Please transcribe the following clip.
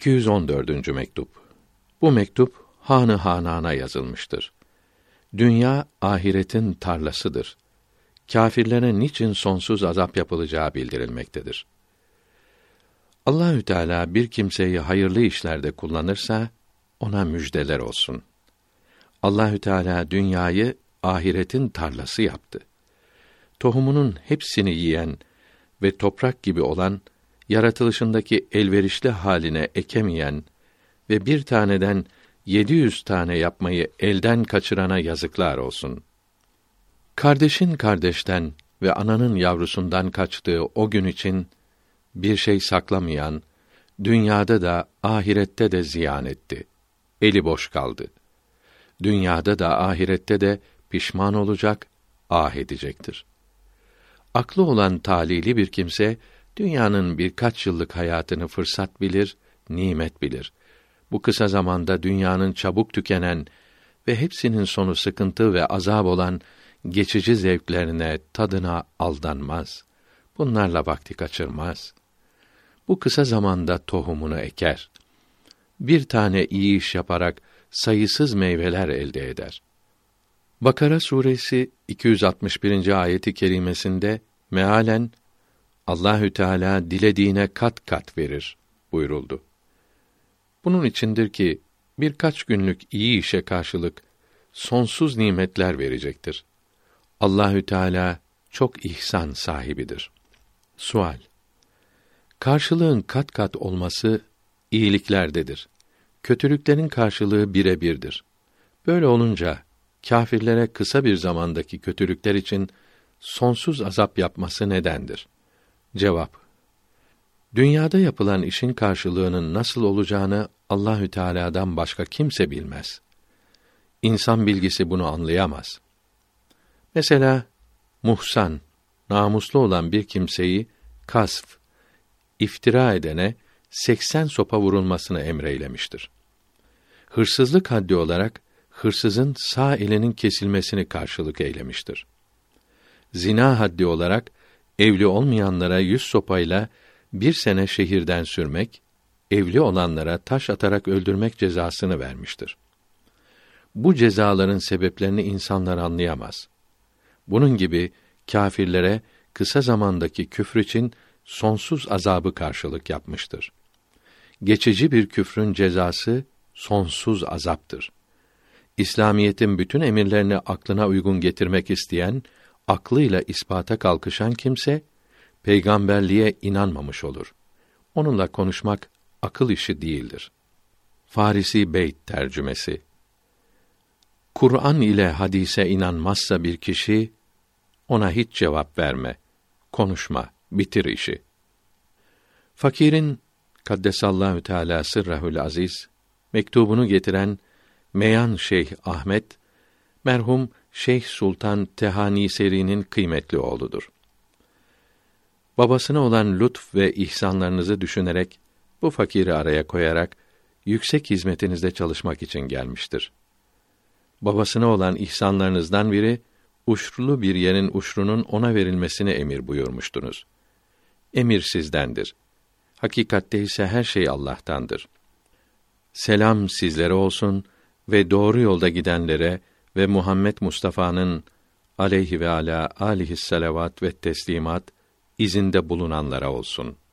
214. mektup. Bu mektup Hanı Hanan'a yazılmıştır. Dünya ahiretin tarlasıdır. Kâfirlere niçin sonsuz azap yapılacağı bildirilmektedir. Allahü Teala bir kimseyi hayırlı işlerde kullanırsa ona müjdeler olsun. Allahü Teala dünyayı ahiretin tarlası yaptı. Tohumunun hepsini yiyen ve toprak gibi olan yaratılışındaki elverişli haline ekemeyen ve bir taneden yedi yüz tane yapmayı elden kaçırana yazıklar olsun. Kardeşin kardeşten ve ananın yavrusundan kaçtığı o gün için bir şey saklamayan, dünyada da ahirette de ziyan etti. Eli boş kaldı. Dünyada da ahirette de pişman olacak, ah edecektir. Aklı olan talili bir kimse dünyanın birkaç yıllık hayatını fırsat bilir, nimet bilir. Bu kısa zamanda dünyanın çabuk tükenen ve hepsinin sonu sıkıntı ve azab olan geçici zevklerine, tadına aldanmaz. Bunlarla vakti kaçırmaz. Bu kısa zamanda tohumunu eker. Bir tane iyi iş yaparak sayısız meyveler elde eder. Bakara suresi 261. ayeti kerimesinde mealen Allahü Teala dilediğine kat kat verir buyuruldu. Bunun içindir ki birkaç günlük iyi işe karşılık sonsuz nimetler verecektir. Allahü Teala çok ihsan sahibidir. Sual Karşılığın kat kat olması iyiliklerdedir. Kötülüklerin karşılığı birebirdir. Böyle olunca kâfirlere kısa bir zamandaki kötülükler için sonsuz azap yapması nedendir? Cevap Dünyada yapılan işin karşılığının nasıl olacağını Allahü Teala'dan başka kimse bilmez. İnsan bilgisi bunu anlayamaz. Mesela muhsan, namuslu olan bir kimseyi kasf, iftira edene 80 sopa vurulmasını emreylemiştir. Hırsızlık haddi olarak hırsızın sağ elinin kesilmesini karşılık eylemiştir. Zina haddi olarak evli olmayanlara yüz sopayla bir sene şehirden sürmek, evli olanlara taş atarak öldürmek cezasını vermiştir. Bu cezaların sebeplerini insanlar anlayamaz. Bunun gibi kâfirlere kısa zamandaki küfür için sonsuz azabı karşılık yapmıştır. Geçici bir küfrün cezası sonsuz azaptır. İslamiyetin bütün emirlerini aklına uygun getirmek isteyen, aklıyla ispata kalkışan kimse peygamberliğe inanmamış olur. Onunla konuşmak akıl işi değildir. Farisi Beyt tercümesi Kur'an ile hadise inanmazsa bir kişi ona hiç cevap verme. Konuşma, bitir işi. Fakirin Kaddesallahu Teala sırrahül aziz mektubunu getiren Meyan Şeyh Ahmet merhum Şeyh Sultan Tehani Seri'nin kıymetli oğludur. Babasına olan lütf ve ihsanlarınızı düşünerek bu fakiri araya koyarak yüksek hizmetinizde çalışmak için gelmiştir. Babasına olan ihsanlarınızdan biri uşrulu bir yerin uşrunun ona verilmesine emir buyurmuştunuz. Emir sizdendir. Hakikatte ise her şey Allah'tandır. Selam sizlere olsun ve doğru yolda gidenlere ve Muhammed Mustafa'nın aleyhi ve ala alihi salavat ve teslimat izinde bulunanlara olsun.''